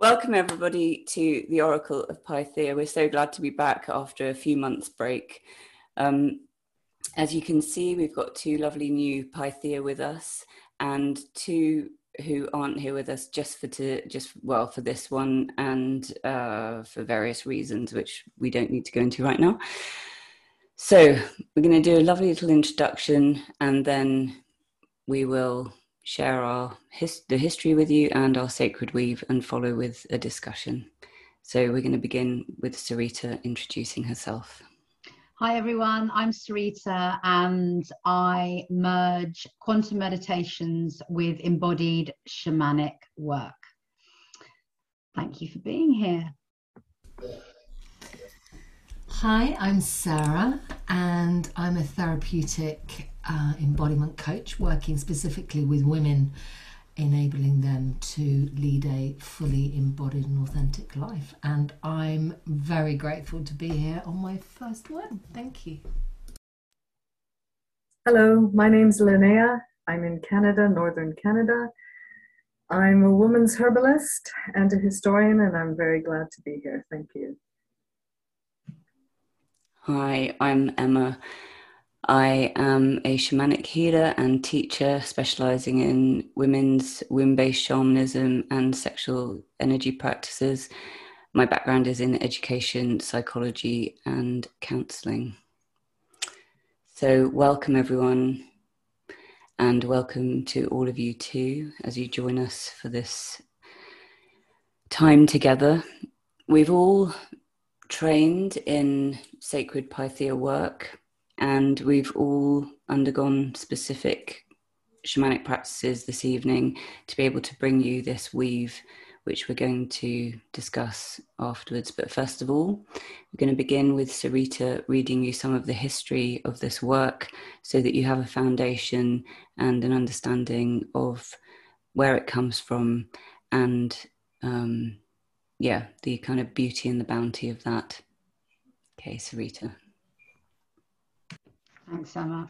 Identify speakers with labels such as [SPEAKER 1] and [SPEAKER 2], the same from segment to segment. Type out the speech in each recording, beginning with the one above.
[SPEAKER 1] Welcome, everybody, to the Oracle of Pythia. We're so glad to be back after a few months' break. Um, as you can see, we've got two lovely new Pythia with us and two who aren't here with us just for to just well for this one and uh, for various reasons which we don't need to go into right now so we're going to do a lovely little introduction and then we will share our his, the history with you and our sacred weave and follow with a discussion. So we're going to begin with Sarita introducing herself.
[SPEAKER 2] Hi everyone, I'm Sarita and I merge quantum meditations with embodied shamanic work. Thank you for being here.
[SPEAKER 3] Hi, I'm Sarah and I'm a therapeutic uh, embodiment coach working specifically with women, enabling them to lead a fully embodied and authentic life. And I'm very grateful to be here on my first one. Thank you.
[SPEAKER 4] Hello, my name's Linnea. I'm in Canada, Northern Canada. I'm a woman's herbalist and a historian, and I'm very glad to be here. Thank you.
[SPEAKER 1] Hi, I'm Emma. I am a shamanic healer and teacher specializing in women's womb based shamanism and sexual energy practices. My background is in education, psychology, and counseling. So, welcome everyone, and welcome to all of you too as you join us for this time together. We've all trained in sacred Pythia work and we've all undergone specific shamanic practices this evening to be able to bring you this weave which we're going to discuss afterwards. But first of all, we're going to begin with Sarita reading you some of the history of this work so that you have a foundation and an understanding of where it comes from and, um, yeah, the kind of beauty and the bounty of that. Okay, Sarita.
[SPEAKER 2] Thanks, Emma.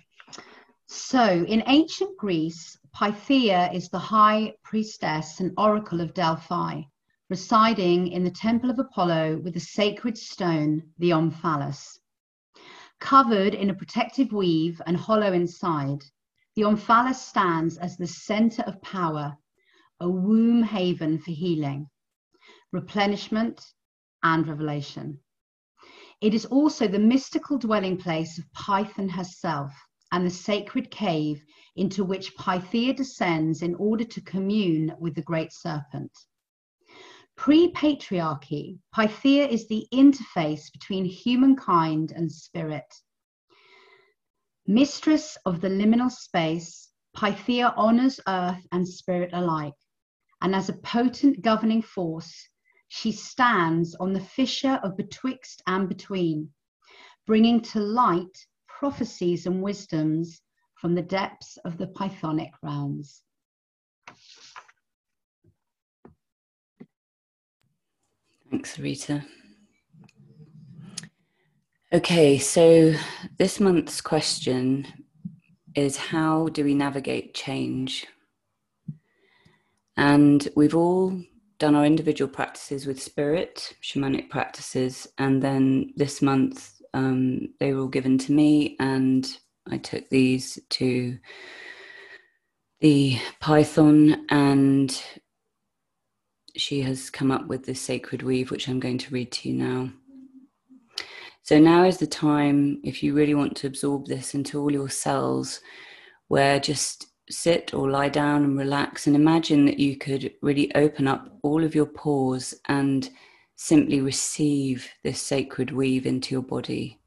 [SPEAKER 2] So, in ancient Greece, Pythia is the high priestess and oracle of Delphi, residing in the temple of Apollo with the sacred stone, the omphalos. Covered in a protective weave and hollow inside, the omphalos stands as the center of power, a womb haven for healing, replenishment, and revelation. It is also the mystical dwelling place of Python herself and the sacred cave into which Pythia descends in order to commune with the great serpent. Pre patriarchy, Pythia is the interface between humankind and spirit. Mistress of the liminal space, Pythia honors earth and spirit alike, and as a potent governing force, she stands on the fissure of betwixt and between, bringing to light prophecies and wisdoms from the depths of the Pythonic realms.
[SPEAKER 1] Thanks, Rita. Okay, so this month's question is how do we navigate change? And we've all done our individual practices with spirit, shamanic practices, and then this month um, they were all given to me, and I took these to the Python, and she has come up with this sacred weave, which I'm going to read to you now. So now is the time, if you really want to absorb this into all your cells, where just sit or lie down and relax and imagine that you could really open up all of your pores and simply receive this sacred weave into your body.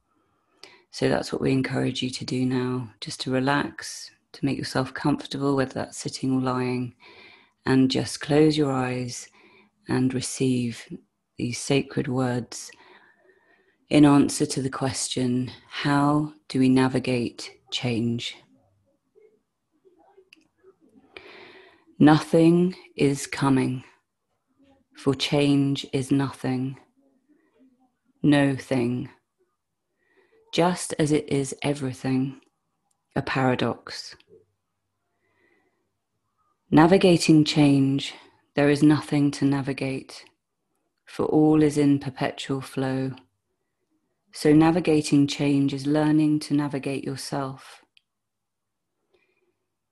[SPEAKER 1] So that's what we encourage you to do now, just to relax, to make yourself comfortable, whether that's sitting or lying, and just close your eyes and receive these sacred words in answer to the question how do we navigate change? Nothing is coming, for change is nothing, no thing, just as it is everything, a paradox. Navigating change, there is nothing to navigate for all is in perpetual flow. So, navigating change is learning to navigate yourself.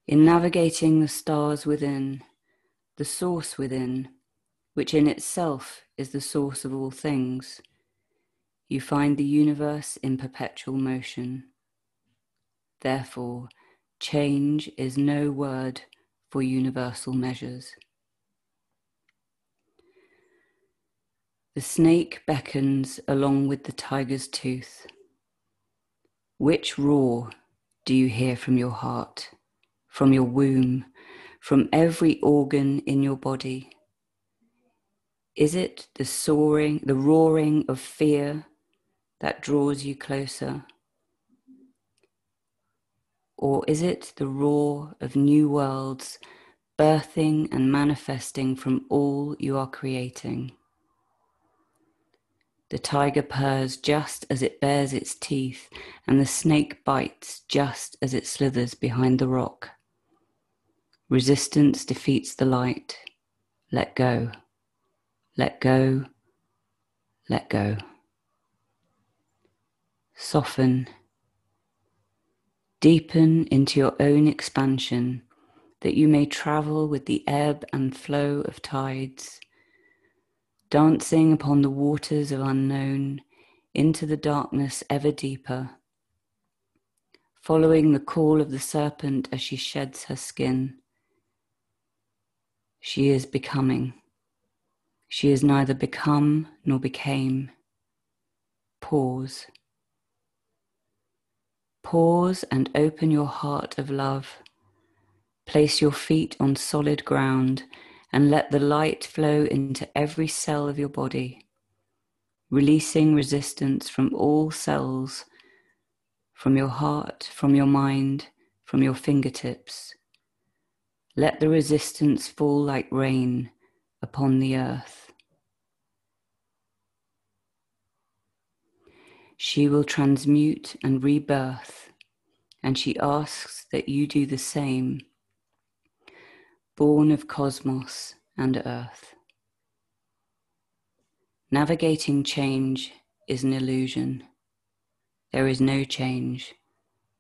[SPEAKER 1] In navigating the stars within, the source within, which in itself is the source of all things, you find the universe in perpetual motion. Therefore, change is no word for universal measures. The snake beckons along with the tiger's tooth. Which roar do you hear from your heart, from your womb, from every organ in your body? Is it the soaring, the roaring of fear that draws you closer? Or is it the roar of new worlds birthing and manifesting from all you are creating? The tiger purrs just as it bares its teeth, and the snake bites just as it slithers behind the rock. Resistance defeats the light. Let go. Let go. Let go. Soften. Deepen into your own expansion that you may travel with the ebb and flow of tides dancing upon the waters of unknown into the darkness ever deeper, following the call of the serpent as she sheds her skin. She is becoming. She is neither become nor became. Pause. Pause and open your heart of love. Place your feet on solid ground and let the light flow into every cell of your body, releasing resistance from all cells, from your heart, from your mind, from your fingertips. Let the resistance fall like rain upon the earth. She will transmute and rebirth, and she asks that you do the same born of cosmos and earth. Navigating change is an illusion. There is no change,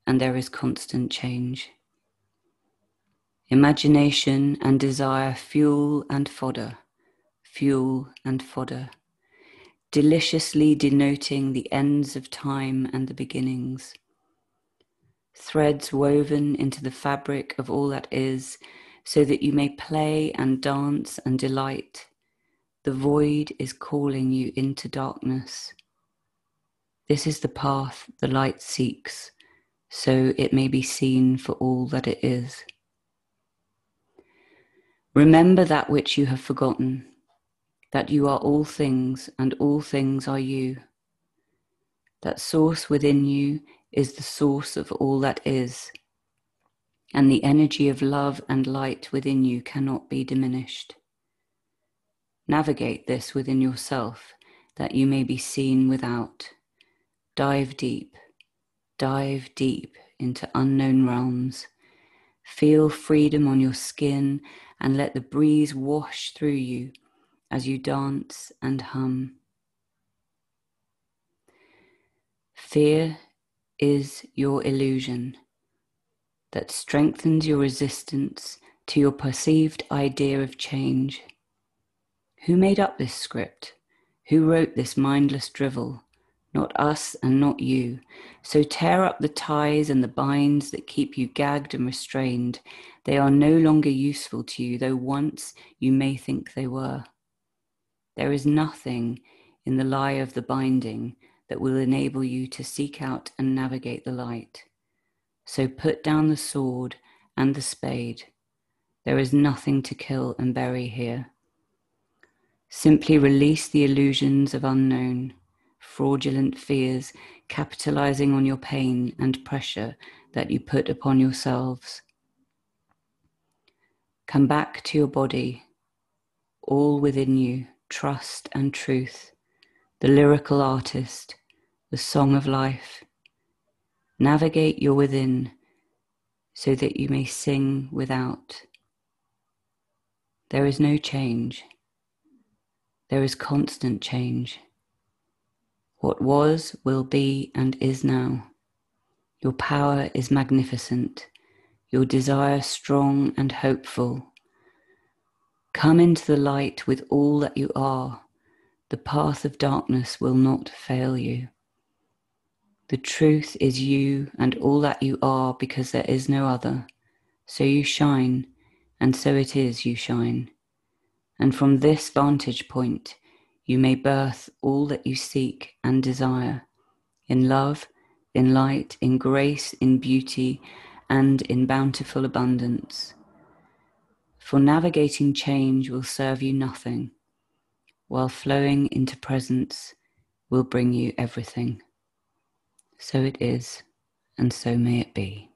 [SPEAKER 1] and there is constant change. Imagination and desire fuel and fodder, fuel and fodder, deliciously denoting the ends of time and the beginnings. Threads woven into the fabric of all that is so that you may play and dance and delight. The void is calling you into darkness. This is the path the light seeks, so it may be seen for all that it is. Remember that which you have forgotten, that you are all things and all things are you. That source within you is the source of all that is and the energy of love and light within you cannot be diminished. Navigate this within yourself that you may be seen without. Dive deep, dive deep into unknown realms. Feel freedom on your skin and let the breeze wash through you as you dance and hum. Fear is your illusion that strengthens your resistance to your perceived idea of change. Who made up this script? Who wrote this mindless drivel? Not us and not you. So tear up the ties and the binds that keep you gagged and restrained. They are no longer useful to you, though once you may think they were. There is nothing in the lie of the binding that will enable you to seek out and navigate the light. So put down the sword and the spade. There is nothing to kill and bury here. Simply release the illusions of unknown, fraudulent fears capitalizing on your pain and pressure that you put upon yourselves. Come back to your body, all within you, trust and truth, the lyrical artist, the song of life Navigate your within so that you may sing without. There is no change. There is constant change. What was, will be, and is now. Your power is magnificent, your desire strong and hopeful. Come into the light with all that you are. The path of darkness will not fail you. The truth is you and all that you are because there is no other. So you shine, and so it is you shine. And from this vantage point, you may birth all that you seek and desire in love, in light, in grace, in beauty, and in bountiful abundance. For navigating change will serve you nothing, while flowing into presence will bring you everything. So it is, and so may it be.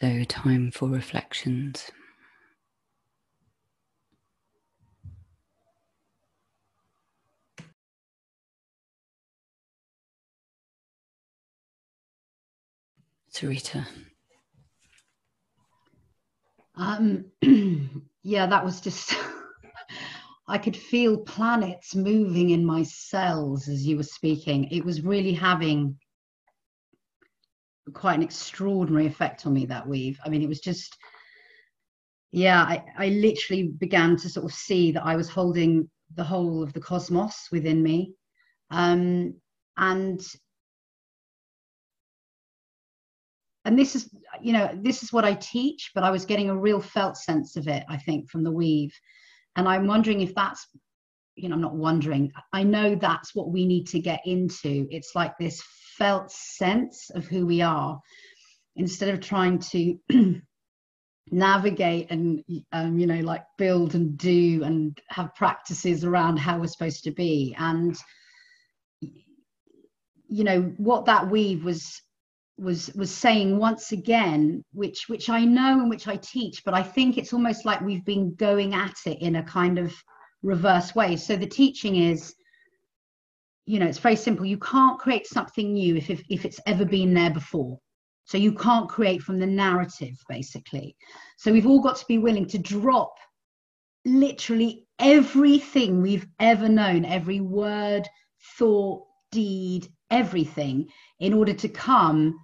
[SPEAKER 1] So, time for reflections. Sarita.
[SPEAKER 2] Um, yeah, that was just, I could feel planets moving in my cells as you were speaking. It was really having quite an extraordinary effect on me that weave. I mean, it was just, yeah, I, I literally began to sort of see that I was holding the whole of the cosmos within me. Um, and and this is you know this is what i teach but i was getting a real felt sense of it i think from the weave and i'm wondering if that's you know i'm not wondering i know that's what we need to get into it's like this felt sense of who we are instead of trying to navigate and um, you know like build and do and have practices around how we're supposed to be. And you know what that weave was was was saying once again which which i know and which i teach but i think it's almost like we've been going at it in a kind of reverse way. So the teaching is you know it's very simple. You can't create something new if if, if it's ever been there before. So you can't create from the narrative basically. So we've all got to be willing to drop literally everything we've ever known every word thought deed everything in order to come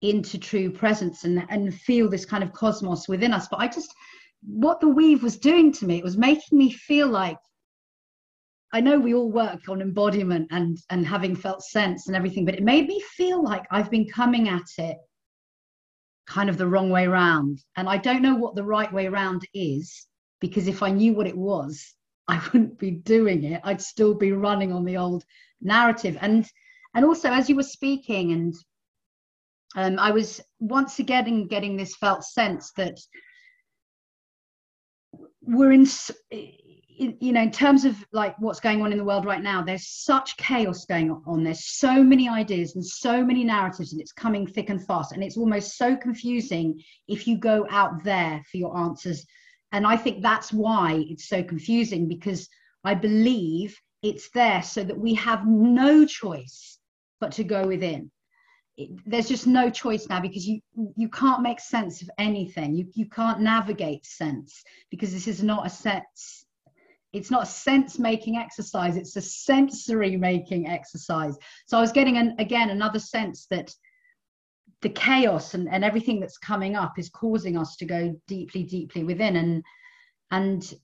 [SPEAKER 2] into true presence and, and feel this kind of cosmos within us. But I just, what the weave was doing to me, it was making me feel like I know we all work on embodiment and and having felt sense and everything, but it made me feel like I've been coming at it kind of the wrong way around. And I don't know what the right way around is because if I knew what it was, I wouldn't be doing it. I'd still be running on the old narrative. And and also as you were speaking and um, I was once again getting this felt sense that we're in, you know, in terms of like what's going on in the world right now, there's such chaos going on. There's so many ideas and so many narratives, and it's coming thick and fast. And it's almost so confusing if you go out there for your answers. And I think that's why it's so confusing because I believe it's there so that we have no choice but to go within there's just no choice now because you you can't make sense of anything you you can't navigate sense because this is not a sense it's not a sense making exercise it's a sensory making exercise. So i was getting an, again another sense that the chaos and, and everything that's coming up is causing us to go deeply deeply within. And and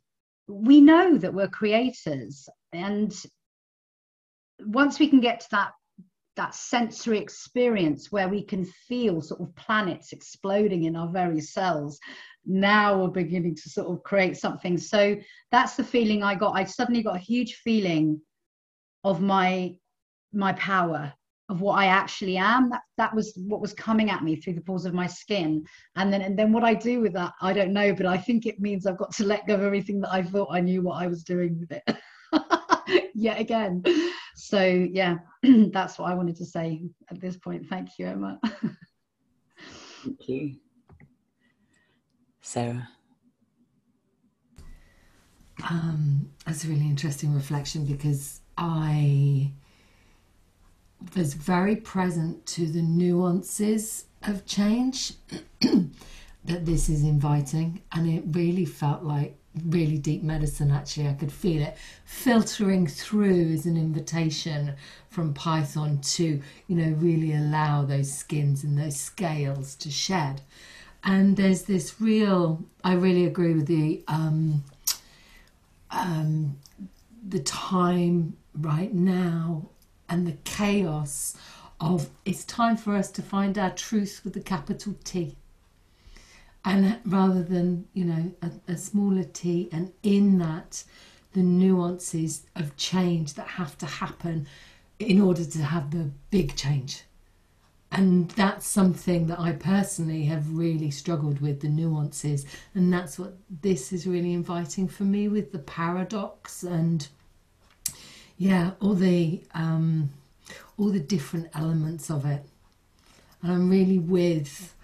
[SPEAKER 2] we know that we're creators. And once we can get to that that sensory experience where we can feel sort of planets exploding in our very cells. Now we're beginning to sort of create something. So that's the feeling i got. I suddenly got a huge feeling of my my power of what i actually am. That that was what was coming at me through the pores of my skin. And then and then what i do with that i don't know but i think it means i've got to let go of everything that i thought i knew what i was doing with it yet again. So yeah, that's what I wanted to say at this point. Thank you, Emma.
[SPEAKER 1] Thank you. Sarah.
[SPEAKER 3] Um, that's a really interesting reflection because I was very present to the nuances of change that this is inviting, and it really felt like really deep medicine actually. I could feel it filtering through as an invitation from python to you know really allow those skins and those scales to shed. And there's this real i really agree with the um um the time right now and the chaos of it's time for us to find our truth with the capital T and rather than you know a, a smaller t and in that the nuances of change that have to happen in order to have the big change. And that's something that I personally have really struggled with the nuances, and that's what this is really inviting for me with the paradox and yeah, all the um, all the different elements of it, and I'm really with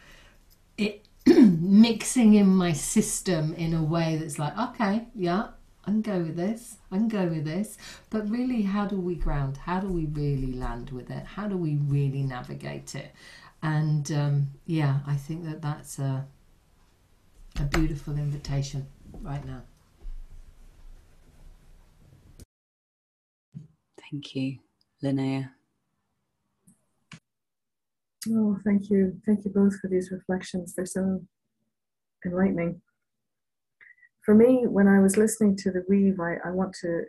[SPEAKER 3] it mixing in my system in a way that's like, okay, yeah, I can go with this, I can go with this. But really, how do we ground? How do we really land with it? How do we really navigate it? And um, yeah, I think that that's a, a beautiful invitation right now.
[SPEAKER 1] Thank you, Linnea.
[SPEAKER 4] Oh, thank you. Thank you both for these reflections. They're so enlightening. For me, when I was listening to the weave, I, I want to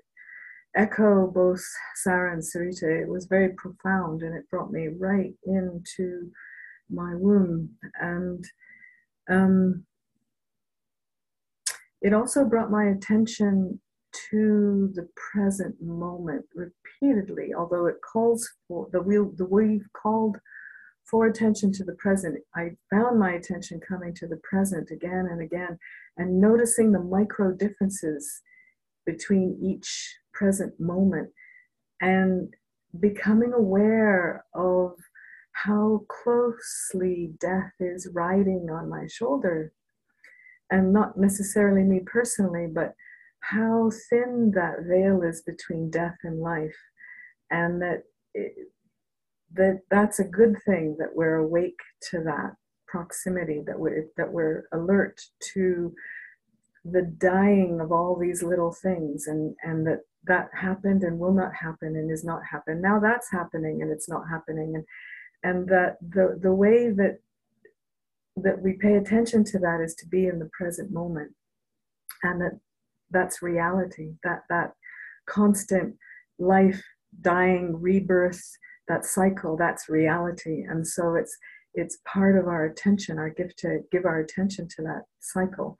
[SPEAKER 4] echo both Sarah and Sarita. It was very profound and it brought me right into my womb. And um, it also brought my attention to the present moment repeatedly, although it calls for the wheel, the weave called for attention to the present. I found my attention coming to the present again and again and noticing the micro differences between each present moment and becoming aware of how closely death is riding on my shoulder. And not necessarily me personally, but how thin that veil is between death and life. And that it, that that's a good thing that we're awake to that proximity that we're that we're alert to the dying of all these little things and and that that happened and will not happen and is not happen now that's happening and it's not happening. And and that the the way that that we pay attention to that is to be in the present moment. And that that's reality. That that constant life dying rebirth that cycle that's reality. And so it's it's part of our attention our gift to give our attention to that cycle.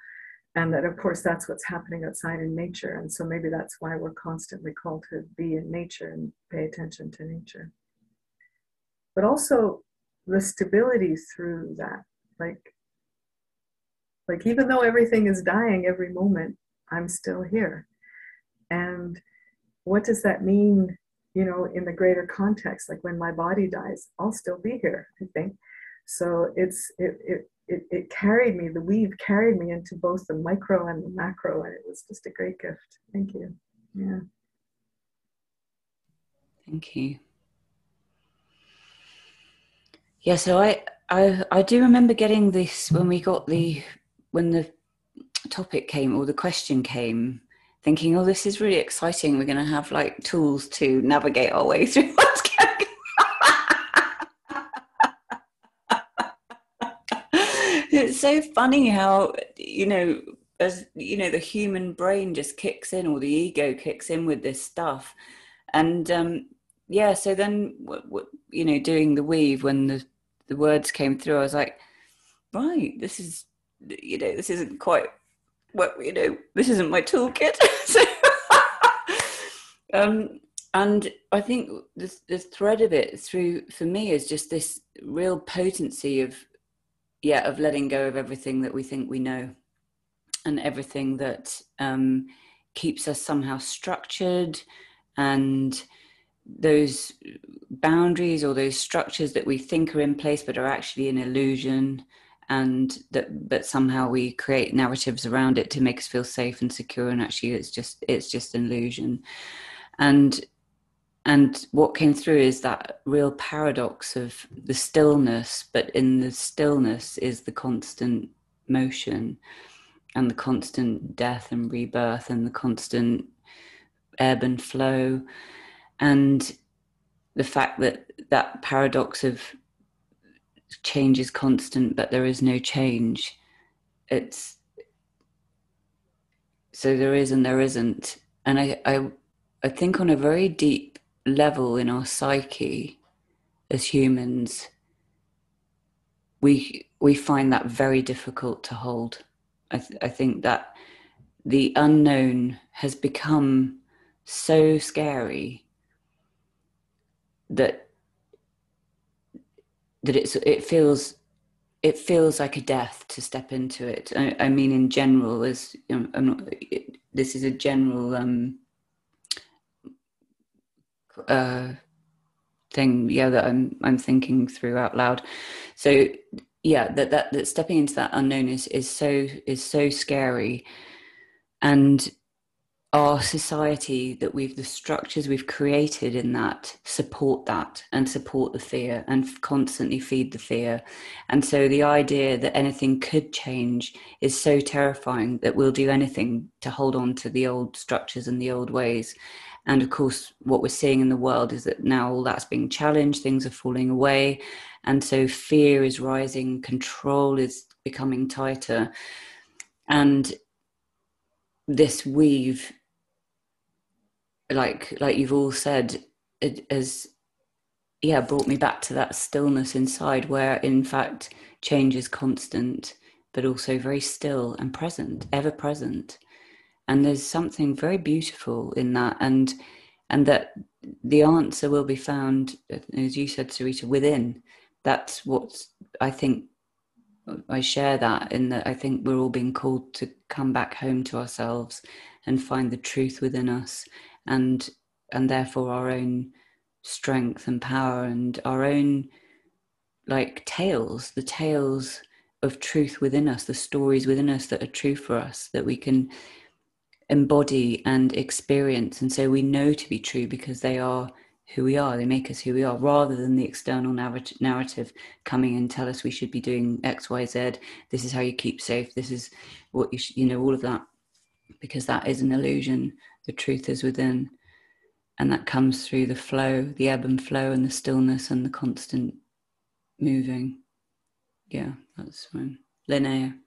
[SPEAKER 4] And that of course that's what's happening outside in nature. And so maybe that's why we're constantly called to be in nature and pay attention to nature. But also the stability through that like like even though everything is dying every moment i'm still here. And what does that mean you know, in the greater context, like when my body dies, I'll still be here, I think. So it's, it, it, it, it carried me, the weave carried me into both the micro and the macro, and it was just a great gift. Thank you. Yeah.
[SPEAKER 1] Thank you. Yeah, so I, I I do remember getting this when we got the when the topic came or the question came thinking, oh, this is really exciting. We're going to have like tools to navigate our way through what's going It's so funny how, you know, as you know, the human brain just kicks in or the ego kicks in with this stuff. And um, yeah, so then, w- w- you know, doing the weave when the, the words came through, I was like, right, this is, you know, this isn't quite well, you know, this isn't my toolkit. so, um, and I think the, the thread of it through for me is just this real potency of, yeah, of letting go of everything that we think we know, and everything that um, keeps us somehow structured, and those boundaries or those structures that we think are in place but are actually an illusion and that but somehow we create narratives around it to make us feel safe and secure and actually it's just it's just an illusion. And and what came through is that real paradox of the stillness but in the stillness is the constant motion and the constant death and rebirth and the constant ebb and flow. And the fact that that paradox of change is constant but there is no change. It's so there is and there isn't. And i i, I think on a very deep level in our psyche as humans we we find that very difficult to hold. I, th- I think that the unknown has become so scary that that it's it feels it feels like a death to step into it. I, I mean, in general, as you know, I'm not, it, this is a general um, uh, thing, yeah, that I'm I'm thinking through out loud. So yeah, that that that stepping into that unknown is is so is so scary, and our society that we've the structures we've created in that support that and support the fear and constantly feed the fear. And so the idea that anything could change is so terrifying that we'll do anything to hold on to the old structures and the old ways. And of course what we're seeing in the world is that now all that's being challenged things are falling away. And so fear is rising control is becoming tighter. And this weave like like you've all said it has yeah brought me back to that stillness inside where in fact change is constant but also very still and present ever present. And there's something very beautiful in that and and that the answer will be found as you said sarita within. That's what i think i share that in that i think we're all being called to come back home to ourselves and find the truth within us and and therefore our own strength and power and our own like tales the tales of truth within us the stories within us that are true for us that we can embody and experience. And so we know to be true because they are who we are. They make us who we are rather than the external narrative coming and tell us we should be doing x y z this is how you keep safe this is what you should, you know all of that because that is an illusion the truth is within. And that comes through the flow, the ebb and flow, and the stillness and the constant moving. Yeah, that's fine. Linnea.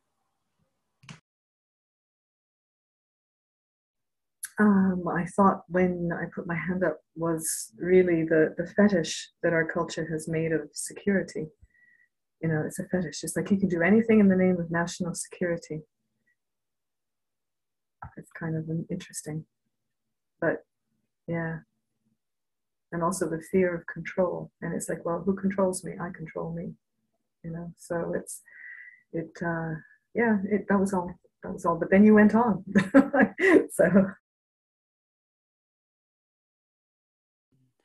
[SPEAKER 4] Um, I thought when I put my hand up was really the, the fetish that our culture has made of security. You know, it's a fetish. It's like you can do anything in the name of national security. It's kind of interesting but yeah. And also the fear of control. And it's like well who controls me? I control me you know? So it's it uh yeah it that was all that was all. But then you went on. So.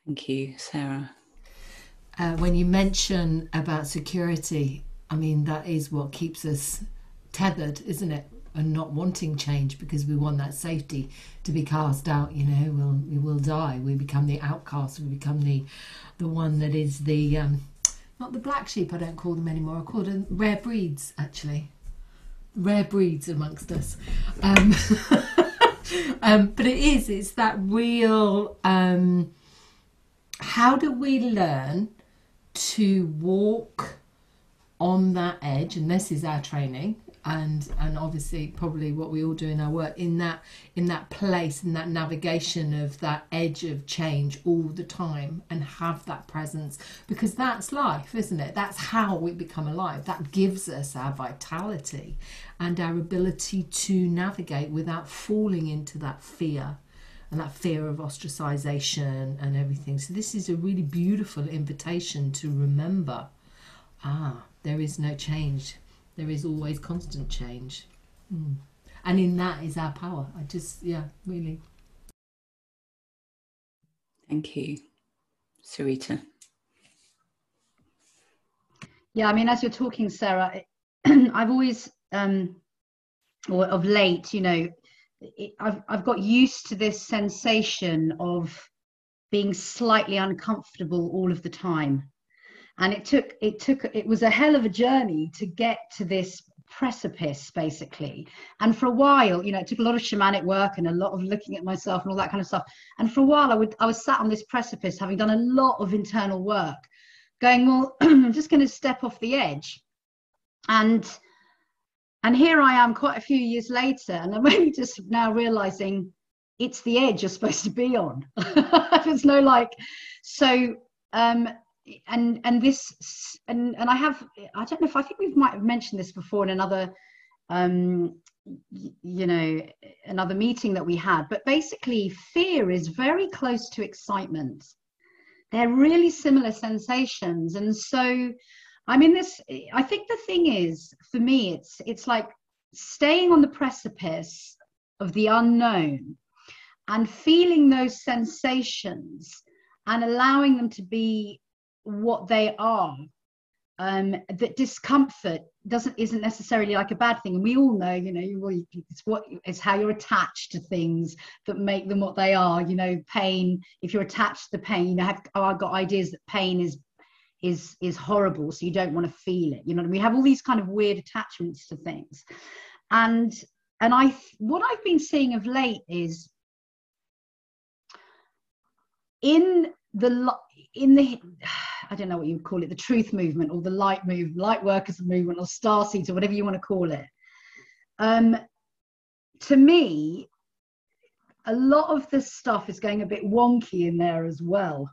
[SPEAKER 1] Thank you sarah.
[SPEAKER 3] Uh, when you mention about security i mean that is what keeps us tethered isn't it and not wanting change because we want that safety to be cast out you know we'll, we will die. We become the outcast. We become the the one that is the um, not the black sheep i don't call them anymore. I call them rare breeds actually. Rare breeds amongst us. Um, um, but it is it's that real um, how do we learn to walk on that edge? And this is our training and and obviously probably what we all do in our work in that in that place in that navigation of that edge of change all the time and have that presence. Because that's life isn't it? That's how we become alive. That gives us our vitality and our ability to navigate without falling into that fear and that fear of ostracization and everything. So this is a really beautiful invitation to remember ah there is no change there is always constant change. Mm. And in that is our power. I just, yeah, really.
[SPEAKER 1] Thank you. Sarita.
[SPEAKER 2] Yeah, I mean, as you're talking, Sarah, I've always, um, or of late, you know, it, I've I've got used to this sensation of being slightly uncomfortable all of the time, and it took it took it was a hell of a journey to get to this precipice basically. And for a while you know it took a lot of shamanic work and a lot of looking at myself and all that kind of stuff. And for a while i would i was sat on this precipice having done a lot of internal work going well i'm just going to step off the edge. And and here i am quite a few years later and i'm only just now realizing it's the edge you're supposed to be on. There's no like so um and and this and and I have I don't know if I think we might have mentioned this before in another um you know another meeting that we had but basically fear is very close to excitement. They're really similar sensations. And so i mean this i think the thing is for me it's it's like staying on the precipice of the unknown and feeling those sensations and allowing them to be what they are um, that discomfort doesn't isn't necessarily like a bad thing. And we all know you know it's what it's how you're attached to things that make them what they are. You know pain if you're attached to the pain you know have, oh, i've got ideas that pain is is is horrible so you don't want to feel it. You know we have all these kind of weird attachments to things. And and i what i've been seeing of late is in the in the I don't know what you call it, the truth movement or the light movement, light workers movement or star seeds or whatever you want to call it. Um, to me, a lot of this stuff is going a bit wonky in there as well.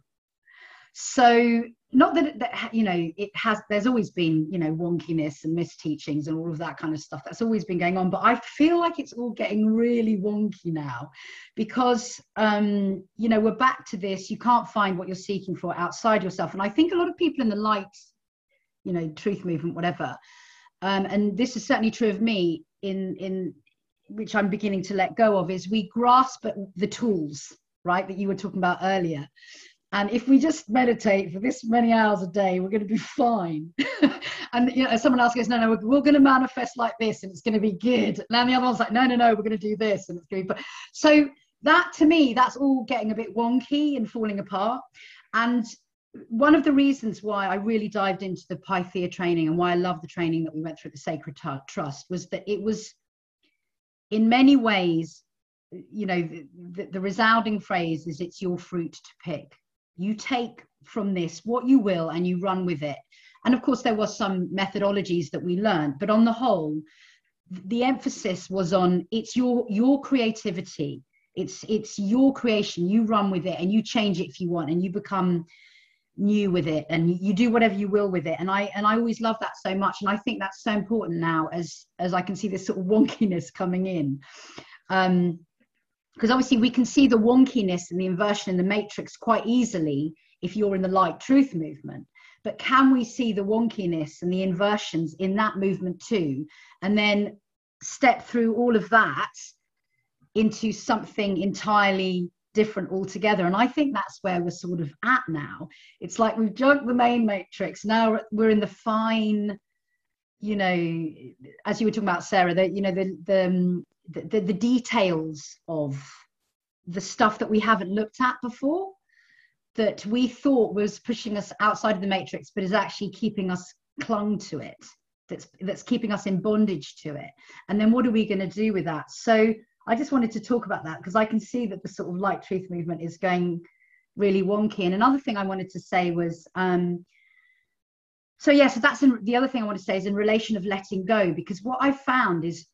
[SPEAKER 2] So not that, that you know it has there's always been you know wonkiness and misteachings and all of that kind of stuff that's always been going on but i feel like it's all getting really wonky now because um you know we're back to this you can't find what you're seeking for outside yourself. And i think a lot of people in the light you know truth movement whatever um and this is certainly true of me in in which i'm beginning to let go of is we grasp at the tools right that you were talking about earlier and if we just meditate for this many hours a day we're going to be fine. And you know someone else goes no no we're, we're, going to manifest like this and it's going to be good. And then the other one's like no no no we're going to do this and it's going to be so that to me that's all getting a bit wonky and falling apart. And one of the reasons why I really dived into the Pythia training and why I love the training that we went through at the Sacred Trust was that it was, in many ways, you know, the, the resounding phrase is it's your fruit to pick you take from this what you will and you run with it. And of course there was some methodologies that we learned but on the whole the emphasis was on it's your your creativity. It's it's your creation. You run with it and you change it if you want and you become new with it and you do whatever you will with it. And i and i always love that so much. And i think that's so important now as as i can see this sort of wonkiness coming in. Um because obviously we can see the wonkiness and the inversion in the matrix quite easily if you're in the light truth movement. But can we see the wonkiness and the inversions in that movement too? And then step through all of that into something entirely different altogether. And i think that's where we're sort of at now. It's like we've jumped the main matrix. Now we're in the fine you know as you were talking about sarah that you know the the um, the, the, details of the stuff that we haven't looked at before that we thought was pushing us outside of the matrix but is actually keeping us clung to it that's that's keeping us in bondage to it. And then what are we going to do with that? So i just wanted to talk about that because i can see that the sort of light truth movement is going really wonky. And another thing i wanted to say was um so yeah so that's in, the other thing i want to say is in relation of letting go because what i found is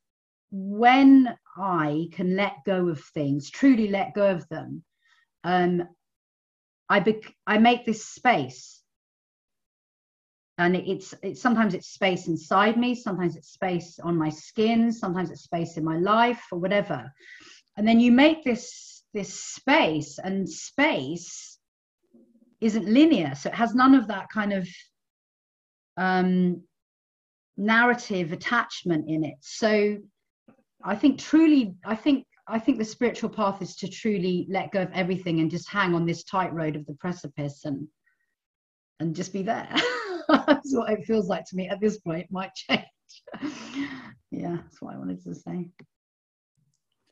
[SPEAKER 2] when I can let go of things, truly let go of them, um, I bec- I make this space, and it's it's sometimes it's space inside me, sometimes it's space on my skin, sometimes it's space in my life or whatever, and then you make this this space, and space isn't linear, so it has none of that kind of um, narrative attachment in it. So I think truly, I think I think the spiritual path is to truly let go of everything and just hang on this tight road of the precipice and and just be there. That's what it feels like to me at this point. It might change. yeah, that's what I wanted to say.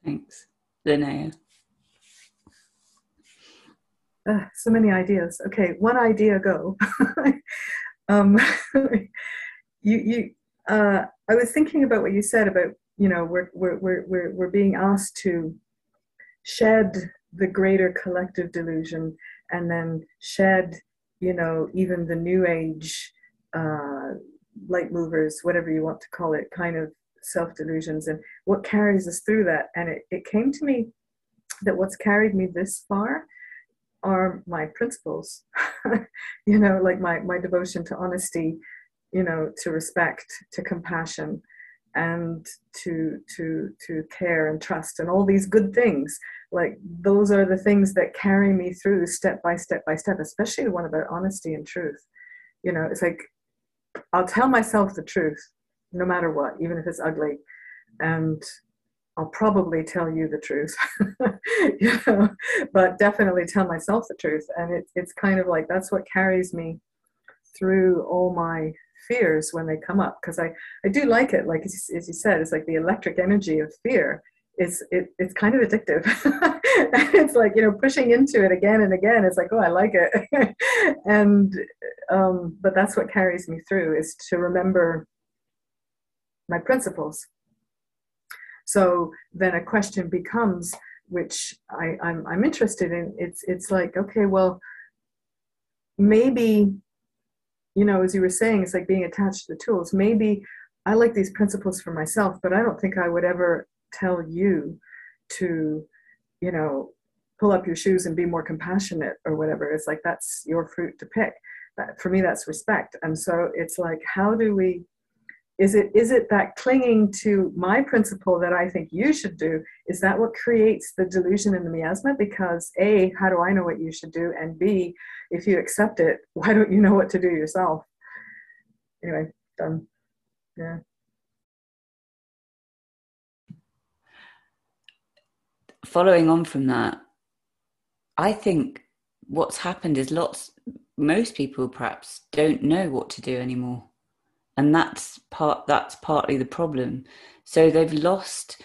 [SPEAKER 1] Thanks. Linnea.
[SPEAKER 4] Uh, so many ideas. Okay, one idea go. um, you, you, uh, I was thinking about what you said about, you know, we're, we're, we're, we're, being asked to shed the greater collective delusion and then shed, you know, even the new age uh, light movers, whatever you want to call it, kind of self delusions and what carries us through that. And it, it came to me that what's carried me this far are my principles you know like my my devotion to honesty you know to respect to compassion and to to to care and trust and all these good things like those are the things that carry me through step by step by step especially the one about honesty and truth you know it's like i'll tell myself the truth no matter what even if it's ugly and I'll probably tell you the truth, you know, but definitely tell myself the truth. And it's it's kind of like that's what carries me through all my fears when they come up because I, I do like it like as, you said it's like the electric energy of fear is it, it's kind of addictive it's like you know pushing into it again and again it's like oh i like it and um, but that's what carries me through is to remember my principles so then a question becomes, which I, I'm, I'm interested in. It's it's like okay, well, maybe, you know, as you were saying, it's like being attached to the tools. Maybe I like these principles for myself, but I don't think I would ever tell you to, you know, pull up your shoes and be more compassionate or whatever. It's like that's your fruit to pick. For me, that's respect. And so it's like, how do we is it is it that clinging to my principle that i think you should do is that what creates the delusion and the miasma? Because a how do i know what you should do? And b if you accept it why don't you know what to do yourself? Anyway done. Yeah.
[SPEAKER 1] Following on from that i think what's happened is lots most people perhaps don't know what to do anymore and that's part that's partly the problem. So they've lost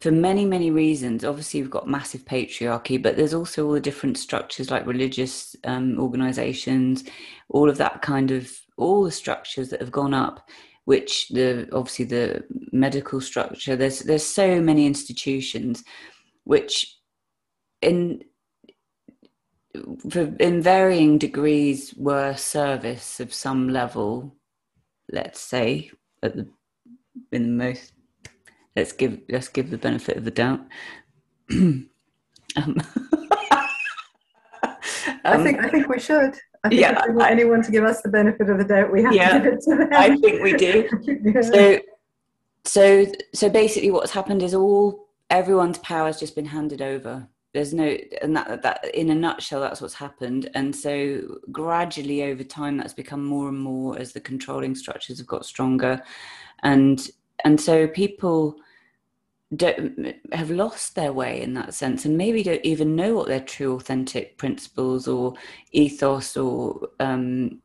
[SPEAKER 1] for many many reasons obviously we've got massive patriarchy but there's also all the different structures like religious um, organizations all of that kind of all the structures that have gone up which the obviously the medical structure there's there's so many institutions which in in varying degrees were service of some level let's say at the in the most let's give let's give the benefit of the doubt um,
[SPEAKER 4] I think I think we should. I think yeah, if we want I, anyone to give us the benefit of the doubt, we have yeah, to give it to them.
[SPEAKER 1] I think we do. yeah. So, so, so basically, what's happened is all everyone's power has just been handed over there's no and that that in a nutshell that's what's happened. And so gradually over time that's become more and more as the controlling structures have got stronger. And and so people don't have lost their way in that sense and maybe don't even know what their true authentic principles or ethos or um,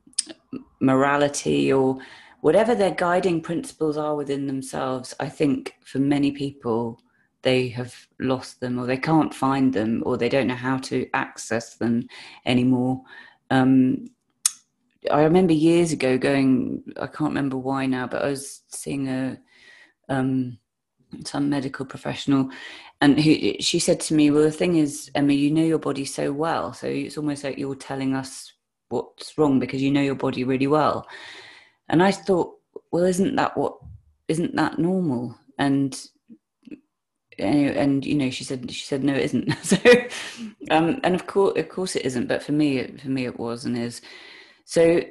[SPEAKER 1] morality or whatever their guiding principles are within themselves i think for many people they have lost them or they can't find them or they don't know how to access them anymore. Um, I remember years ago going, I can't remember why now, but I was seeing a um, some medical professional, and she said to me, "Well, the thing is, Emma, you know your body so well, so it's almost like you're telling us what's wrong because you know your body really well." And I thought, well, isn't that what? Isn't that normal? And and, and, you know she said she said no it isn't. So um and of course of course it isn't but for me for me it was and is. So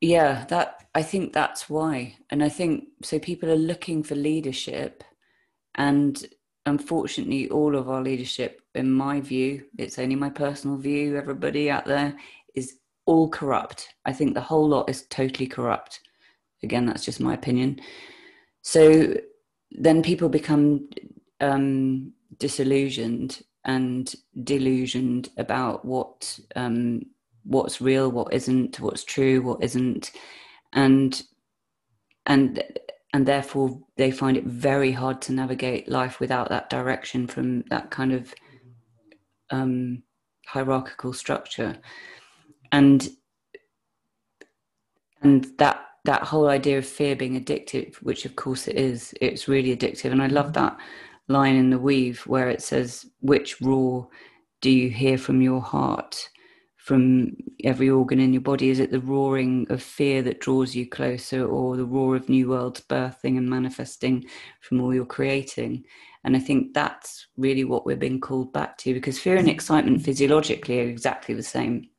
[SPEAKER 1] yeah that i think that's why. And i think so people are looking for leadership and unfortunately all of our leadership in my view it's only my personal view everybody out there is all corrupt. I think the whole lot is totally corrupt. Again that's just my opinion. So then people become um, disillusioned and delusioned about what um, what's real, what isn't, what's true, what isn't, and and and therefore they find it very hard to navigate life without that direction from that kind of um, hierarchical structure. And and that that whole idea of fear being addictive which of course it is it's really addictive. And i love that line in the weave where it says which roar do you hear from your heart from every organ in your body? Is it the roaring of fear that draws you closer, or the roar of new worlds birthing and manifesting from all you're creating? And I think that's really what we're being called back to because fear and excitement physiologically are exactly the same.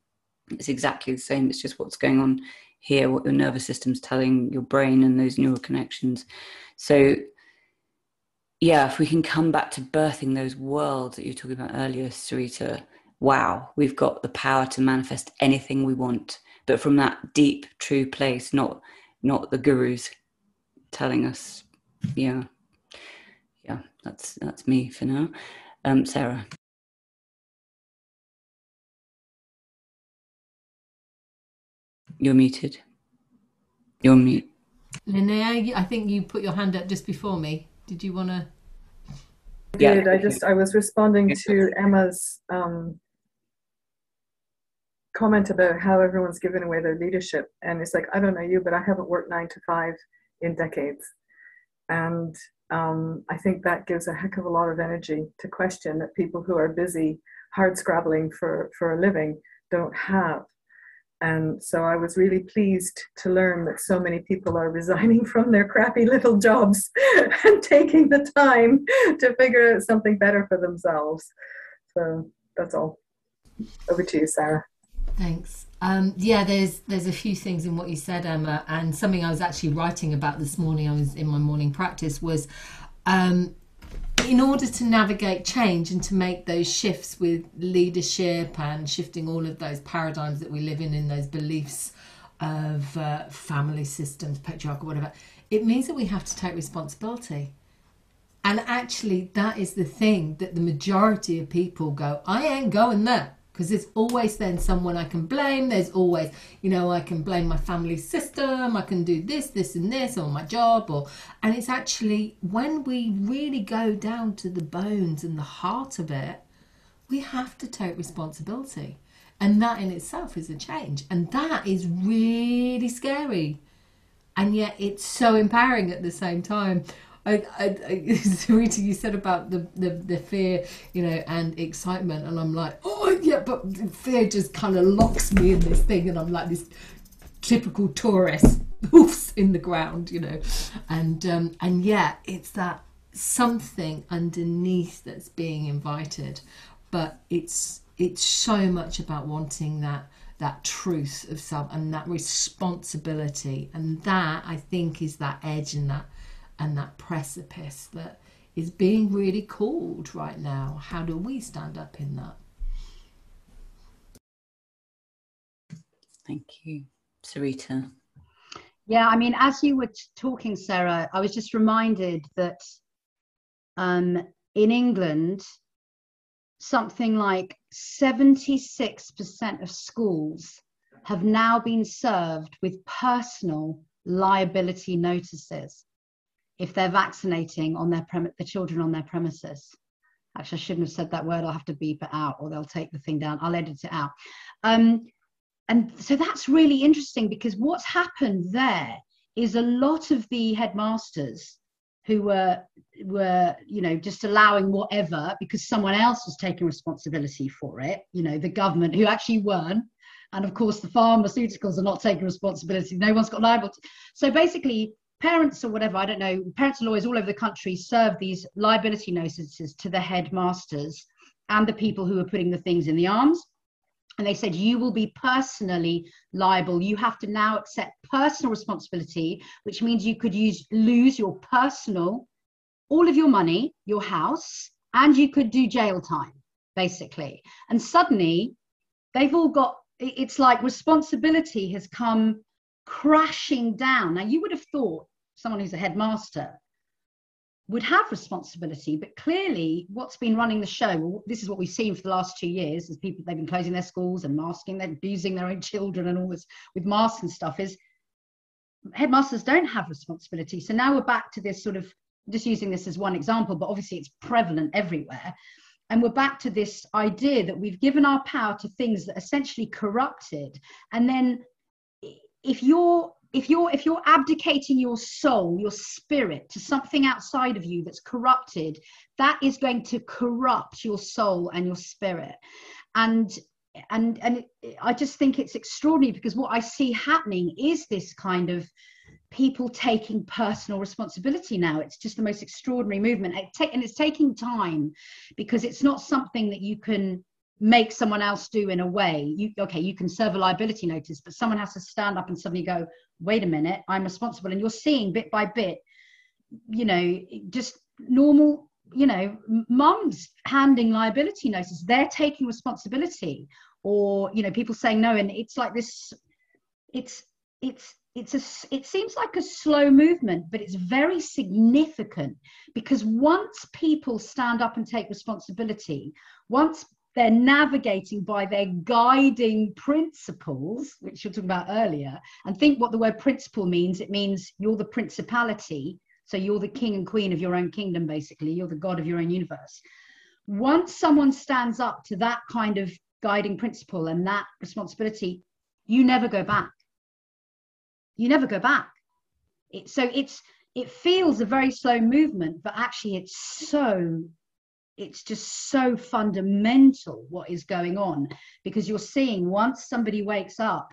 [SPEAKER 1] It's exactly the same. It's just what's going on here, what your nervous system's telling your brain and those neural connections. So, yeah, if we can come back to birthing those worlds that you were talking about earlier, Sarita, wow, we've got the power to manifest anything we want, but from that deep, true place, not not the gurus telling us, yeah, yeah, that's that's me for now. Um, Sarah. You're muted. You're mute.
[SPEAKER 3] Linnea, I think you put your hand up just before me. Did you want to?
[SPEAKER 4] I did. I just I was responding to Emma's um, comment about how everyone's given away their leadership. And it's like, I don't know you, but I haven't worked nine to five in decades. And um, I think that gives a heck of a lot of energy to question that people who are busy hard scrabbling for, for a living don't have. And so I was really pleased to learn that so many people are resigning from their crappy little jobs and taking the time to figure out something better for themselves. So that's all. Over to you, Sarah.
[SPEAKER 3] Thanks. Um, yeah, there's there's a few things in what you said, Emma, and something I was actually writing about this morning. I was in my morning practice was, um, in order to navigate change and to make those shifts with leadership and shifting all of those paradigms that we live in, in those beliefs of uh, family systems, patriarchal, whatever, it means that we have to take responsibility. And actually, that is the thing that the majority of people go, I ain't going there because there's always then someone I can blame. There's always, you know, I can blame my family system. I can do this, this, and this, or my job, or and it's actually when we really go down to the bones and the heart of it, we have to take responsibility, and that in itself is a change, and that is really scary, and yet it's so empowering at the same time. I, I, I Sarita, you said about the, the, the fear, you know, and excitement, and I'm like, oh yeah, but fear just kind of locks me in this thing, and I'm like this typical Taurus, hoofs in the ground, you know, and um, and yeah, it's that something underneath that's being invited, but it's it's so much about wanting that that truth of self and that responsibility and that i think is that edge and that and that precipice that is being really called right now. How do we stand up in that?
[SPEAKER 1] Thank you. Sarita.
[SPEAKER 2] Yeah, I mean, as you were talking, Sarah, I was just reminded that um, in England, something like 76% of schools have now been served with personal liability notices if they're vaccinating on their prem- the children on their premises. Actually, I shouldn't have said that word. I'll have to beep it out, or they'll take the thing down. I'll edit it out. Um, and so that's really interesting because what's happened there is a lot of the headmasters who were were you know just allowing whatever because someone else was taking responsibility for it you know the government who actually weren't and of course the pharmaceuticals are not taking responsibility no one's got liable to. so basically parents or whatever, I don't know, parents and lawyers all over the country serve these liability notices to the headmasters and the people who are putting the things in the arms. And they said, you will be personally liable. You have to now accept personal responsibility, which means you could use lose your personal, all of your money, your house, and you could do jail time, basically. And suddenly they've all got it's like responsibility has come crashing down. Now, you would have thought someone who's a headmaster would have responsibility but clearly what's been running the show this is what we've seen for the last two years is people they've been closing their schools and masking they're abusing their own children and all this with masks and stuff is headmasters don't have responsibility. So now we're back to this sort of just using this as one example, but obviously it's prevalent everywhere. And we're back to this idea that we've given our power to things that essentially corrupted. And then if you're if you're if you're abdicating your soul your spirit to something outside of you that's corrupted that is going to corrupt your soul and your spirit. And and and i just think it's extraordinary because what i see happening is this kind of people taking personal responsibility now. It's just the most extraordinary movement. It and it's taking time because it's not something that you can make someone else do in a way. You okay you can serve a liability notice but someone has to stand up and suddenly go wait a minute i'm responsible. And you're seeing bit by bit you know just normal you know mums handing liability notices. They're taking responsibility. Or you know people saying no and it's like this it's it's it's a it seems like a slow movement but it's very significant because once people stand up and take responsibility once they're navigating by their guiding principles, which you're talking about earlier, and think what the word principle means. It means you're the principality. So you're the king and queen of your own kingdom, basically. You're the God of your own universe. Once someone stands up to that kind of guiding principle and that responsibility, you never go back. You never go back. It, so it's it feels a very slow movement, but actually it's so it's just so fundamental what is going on because you're seeing once somebody wakes up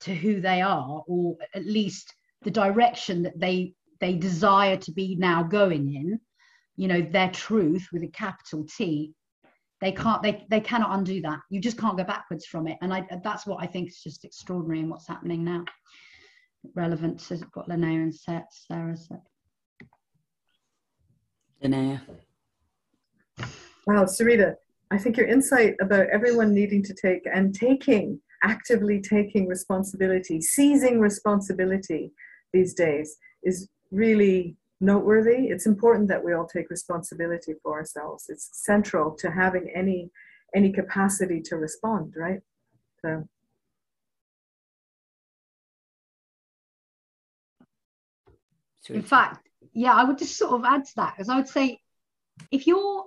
[SPEAKER 2] to who they are or at least the direction that they they desire to be now going in you know their truth with a capital t they can't they they cannot undo that. You just can't go backwards from it. And i that's what i think is just extraordinary in what's happening now. Relevant to what linnea and sarah said.
[SPEAKER 1] Linnea
[SPEAKER 4] Wow, Sarita, I think your insight about everyone needing to take and taking, actively taking responsibility, seizing responsibility these days is really noteworthy. It's important that we all take responsibility for ourselves. It's central to having any any capacity to respond, right? So
[SPEAKER 2] in fact, yeah, I would just sort of add to that because I would say if you're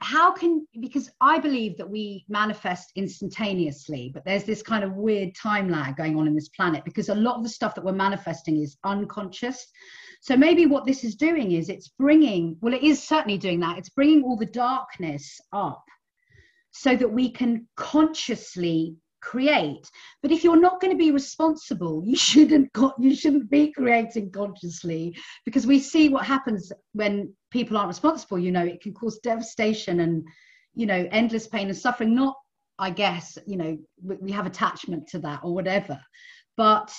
[SPEAKER 2] how can because i believe that we manifest instantaneously but there's this kind of weird time lag going on in this planet because a lot of the stuff that we're manifesting is unconscious. So maybe what this is doing is it's bringing well it is certainly doing that. It's bringing all the darkness up so that we can consciously create. But if you're not going to be responsible you shouldn't you shouldn't be creating consciously because we see what happens when people aren't responsible you know it can cause devastation and you know endless pain and suffering. Not i guess you know we have attachment to that or whatever. But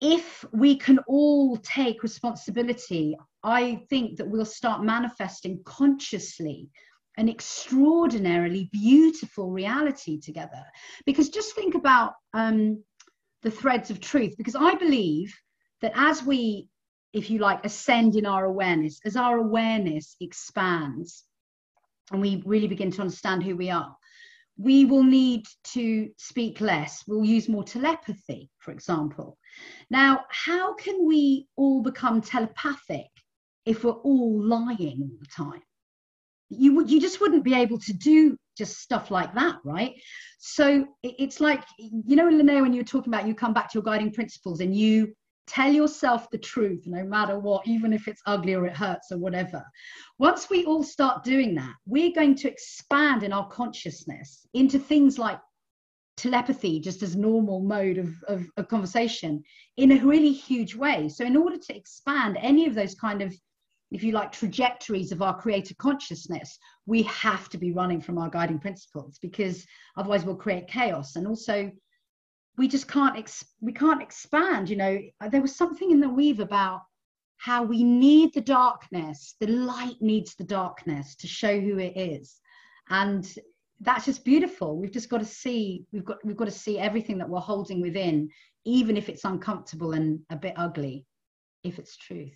[SPEAKER 2] if we can all take responsibility i think that we'll start manifesting consciously an extraordinarily beautiful reality together. Because just think about um, the threads of truth, because I believe that as we, if you like, ascend in our awareness, as our awareness expands and we really begin to understand who we are, we will need to speak less. We'll use more telepathy, for example. Now, how can we all become telepathic if we're all lying all the time? You would you just wouldn't be able to do just stuff like that right? So it's like you know Linnea, when you were talking about you come back to your guiding principles and you tell yourself the truth no matter what even if it's ugly or it hurts or whatever. Once we all start doing that we're going to expand in our consciousness into things like telepathy just as normal mode of, of, of conversation in a really huge way. So in order to expand any of those kind of if you like, trajectories of our creator consciousness, we have to be running from our guiding principles because otherwise we'll create chaos. And also, we just can't ex- we can't expand. You know, there was something in the weave about how we need the darkness. The light needs the darkness to show who it is, and that's just beautiful. We've just got to see. We've got we've got to see everything that we're holding within, even if it's uncomfortable and a bit ugly, if it's truth.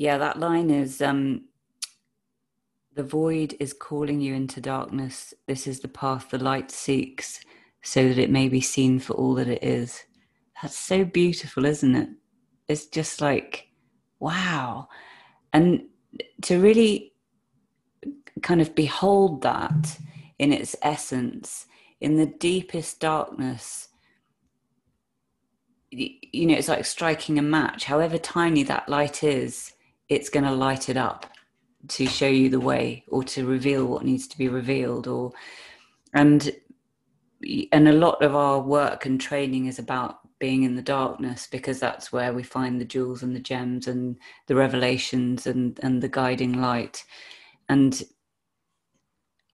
[SPEAKER 1] Yeah, that line is um, the void is calling you into darkness. This is the path the light seeks so that it may be seen for all that it is. That's so beautiful, isn't it? It's just like, wow. And to really kind of behold that in its essence, in the deepest darkness, you know, it's like striking a match. However tiny that light is, it's going to light it up to show you the way or to reveal what needs to be revealed or and and a lot of our work and training is about being in the darkness because that's where we find the jewels and the gems and the revelations and and the guiding light. And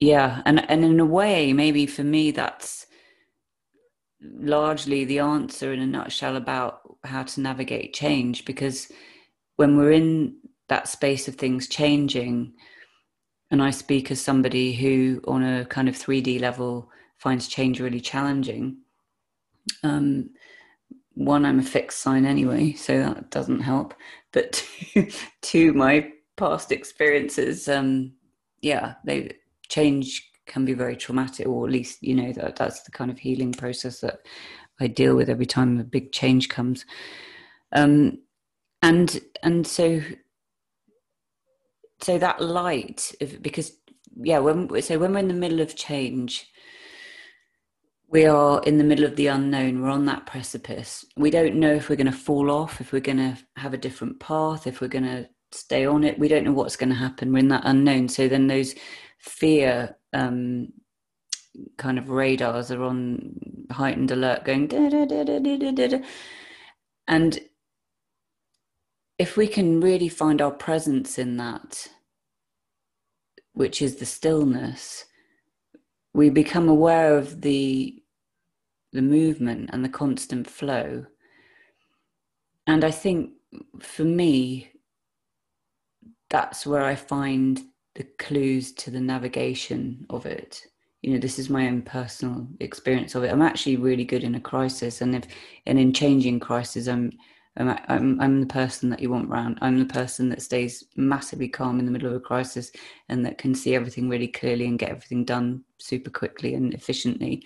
[SPEAKER 1] yeah and and in a way maybe for me that's largely the answer in a nutshell about how to navigate change because when we're in that space of things changing and i speak as somebody who on a kind of 3d level finds change really challenging um, one i'm a fixed sign anyway so that doesn't help. But two, my past experiences um, yeah they change can be very traumatic or at least you know that that's the kind of healing process that i deal with every time a big change comes. Um, and and so so that light because yeah when so when we're in the middle of change we are in the middle of the unknown. We're on that precipice. We don't know if we're going to fall off if we're going to have a different path if we're going to stay on it. We don't know what's going to happen. We're in that unknown. So then those fear um, kind of radars are on heightened alert going da, da, da, and if we can really find our presence in that, which is the stillness, we become aware of the the movement and the constant flow. And I think for me, that's where I find the clues to the navigation of it. You know, this is my own personal experience of it. I'm actually really good in a crisis, and if and in changing crisis, I'm I'm, I'm, I'm the person that you want around. I'm the person that stays massively calm in the middle of a crisis and that can see everything really clearly and get everything done super quickly and efficiently.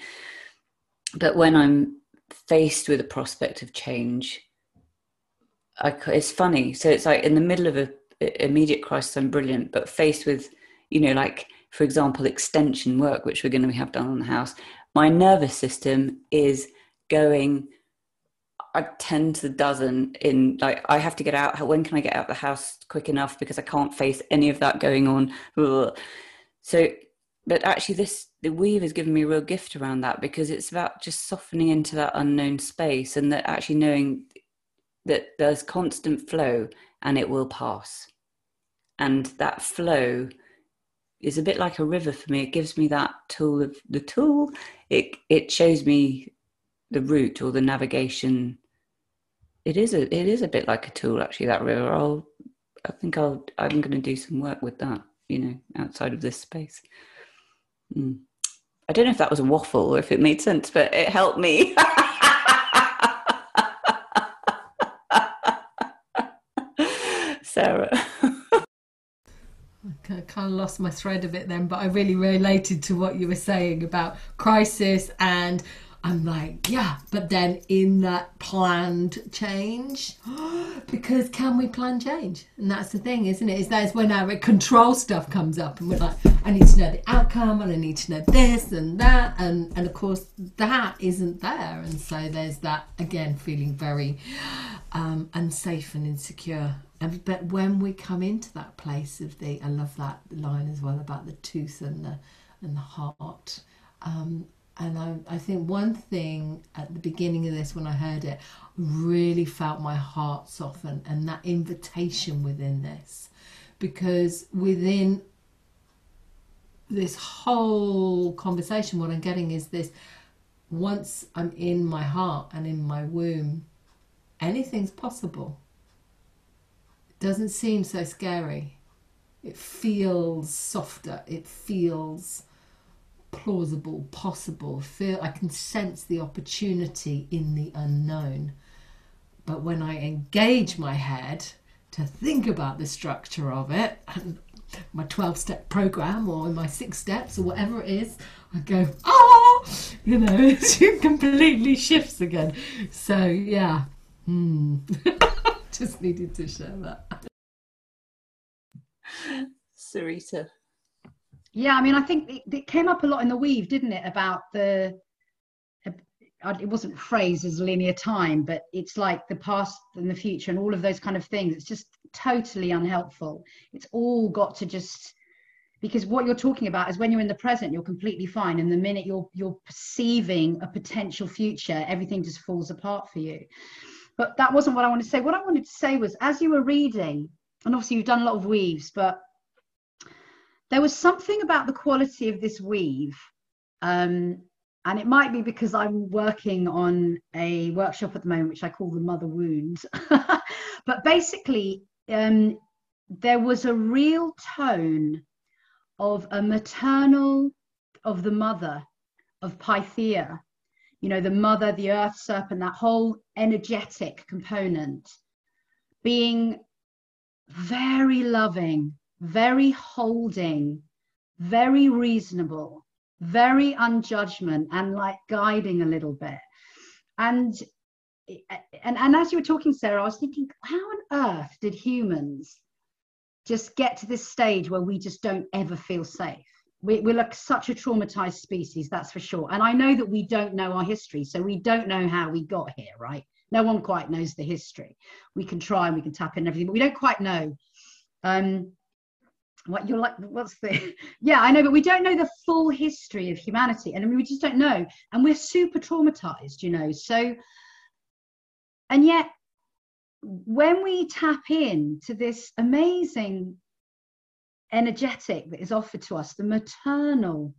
[SPEAKER 1] But when I'm faced with a prospect of change, I, it's funny. So it's like in the middle of a, a immediate crisis, I'm brilliant, but faced with, you know, like for example, extension work, which we're going to have done on the house, my nervous system is going I tend to the dozen in like I have to get out. When can I get out the house quick enough because I can't face any of that going on. So, but actually, this the weave has given me a real gift around that because it's about just softening into that unknown space and that actually knowing that there's constant flow and it will pass, and that flow is a bit like a river for me. It gives me that tool of the tool. It it shows me the route or the navigation. It is a it is a bit like a tool actually that river. I'll i think i'll i'm going to do some work with that you know outside of this space. Mm. i don't know if that was a waffle or if it made sense but it helped me. Sarah.
[SPEAKER 3] I kind of lost my thread a bit then, but I really related to what you were saying about crisis and I'm like, yeah, but then in that planned change, because can we plan change? And that's the thing, isn't it? Is that's when our control stuff comes up, and we're like, I need to know the outcome, and I need to know this and that, and and of course that isn't there, and so there's that again feeling very um, unsafe and insecure. And but when we come into that place of the, I love that line as well about the tooth and the and the heart. Um, and I, I think one thing at the beginning of this, when I heard it, really felt my heart soften and that invitation within this. Because within this whole conversation, what I'm getting is this once I'm in my heart and in my womb, anything's possible. It doesn't seem so scary. It feels softer. It feels plausible, possible. Feel I can sense the opportunity in the unknown. But when I engage my head to think about the structure of it, and my 12 step program or my six steps or whatever it is, I go, oh, you know, it completely shifts again. So, yeah. Hmm. Just needed to share that.
[SPEAKER 1] Sarita.
[SPEAKER 2] Yeah, I mean, I think it, it, came up a lot in the weave, didn't it? About the, it wasn't phrased as linear time, but it's like the past and the future and all of those kind of things. It's just totally unhelpful. It's all got to just because what you're talking about is when you're in the present you're completely fine and the minute you're you're perceiving a potential future everything just falls apart for you but that wasn't what i wanted to say what i wanted to say was as you were reading and obviously you've done a lot of weaves but there was something about the quality of this weave um, and it might be because i'm working on a workshop at the moment which i call the mother wound. But basically um, there was a real tone of a maternal of the mother of Pythia, you know, the mother, the earth serpent, that whole energetic component being very loving, very holding, very reasonable, very unjudgment, and like guiding a little bit. And and, and as you were talking, Sarah, I was thinking, how on earth did humans just get to this stage where we just don't ever feel safe. We, we're like such a traumatized species, that's for sure. And I know that we don't know our history, so we don't know how we got here, right? No one quite knows the history. We can try and we can tap in everything, but we don't quite know. Um, what you're like, what's the, yeah, I know, but we don't know the full history of humanity. And I mean, we just don't know. And we're super traumatized, you know. So, and yet when we tap in to this amazing energetic that is offered to us, the maternal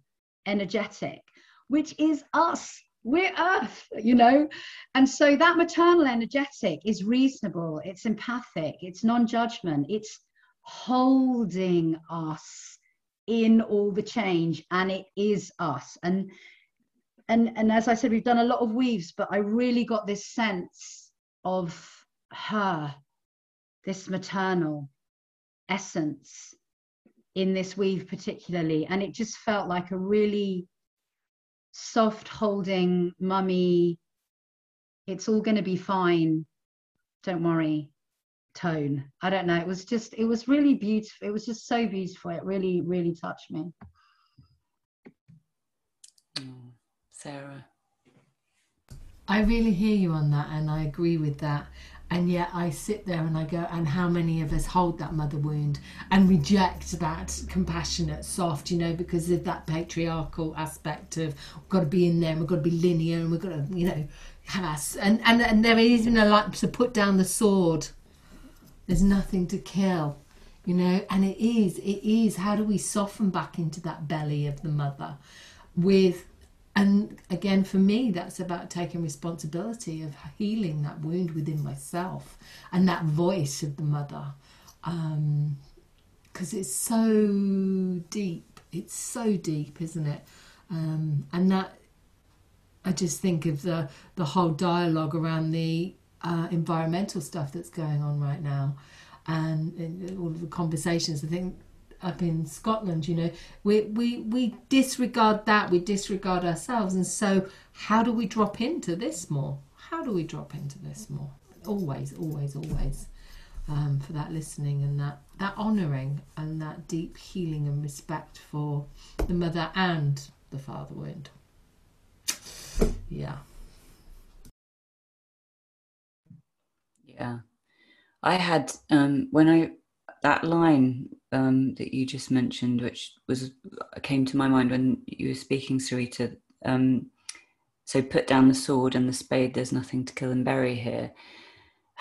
[SPEAKER 2] energetic, which is us, we're earth, you know? And so that maternal energetic is reasonable, it's empathic, it's non judgment, it's holding us in all the change, and it is us. And and and as I said, we've done a lot of weaves, but I really got this sense of her, this maternal essence in this weave, particularly. And it just felt like a really soft holding, mummy, it's all going to be fine. Don't worry tone. I don't know. It was just, it was really beautiful. It was just so beautiful. It really, really touched me.
[SPEAKER 1] Mm, Sarah.
[SPEAKER 3] I really hear you on that, and I agree with that and yet I sit there and I go, and how many of us hold that mother wound and reject that compassionate, soft, you know, because of that patriarchal aspect of we've got to be in there and we've got to be linear and we've got to, you know, have us. And, and, and there is even a like to put down the sword. There's nothing to kill, you know, and it is, it is. How do we soften back into that belly of the mother with and again for me that's about taking responsibility of healing that wound within myself and that voice of the mother because um, it's so deep it's so deep isn't it um, and that i just think of the the whole dialogue around the uh, environmental stuff that's going on right now and, all of the conversations i think up in Scotland, you know, we, we, we disregard that, we disregard ourselves. And so, how do we drop into this more? How do we drop into this more? Always, always, always. Um, for that listening and that, that honouring and that deep healing and respect for the mother and the father wound. Yeah.
[SPEAKER 1] Yeah. I had, um, when I, that line um, that you just mentioned, which was came to my mind when you were speaking, Sarita. Um, so put down the sword and the spade. There's nothing to kill and bury here.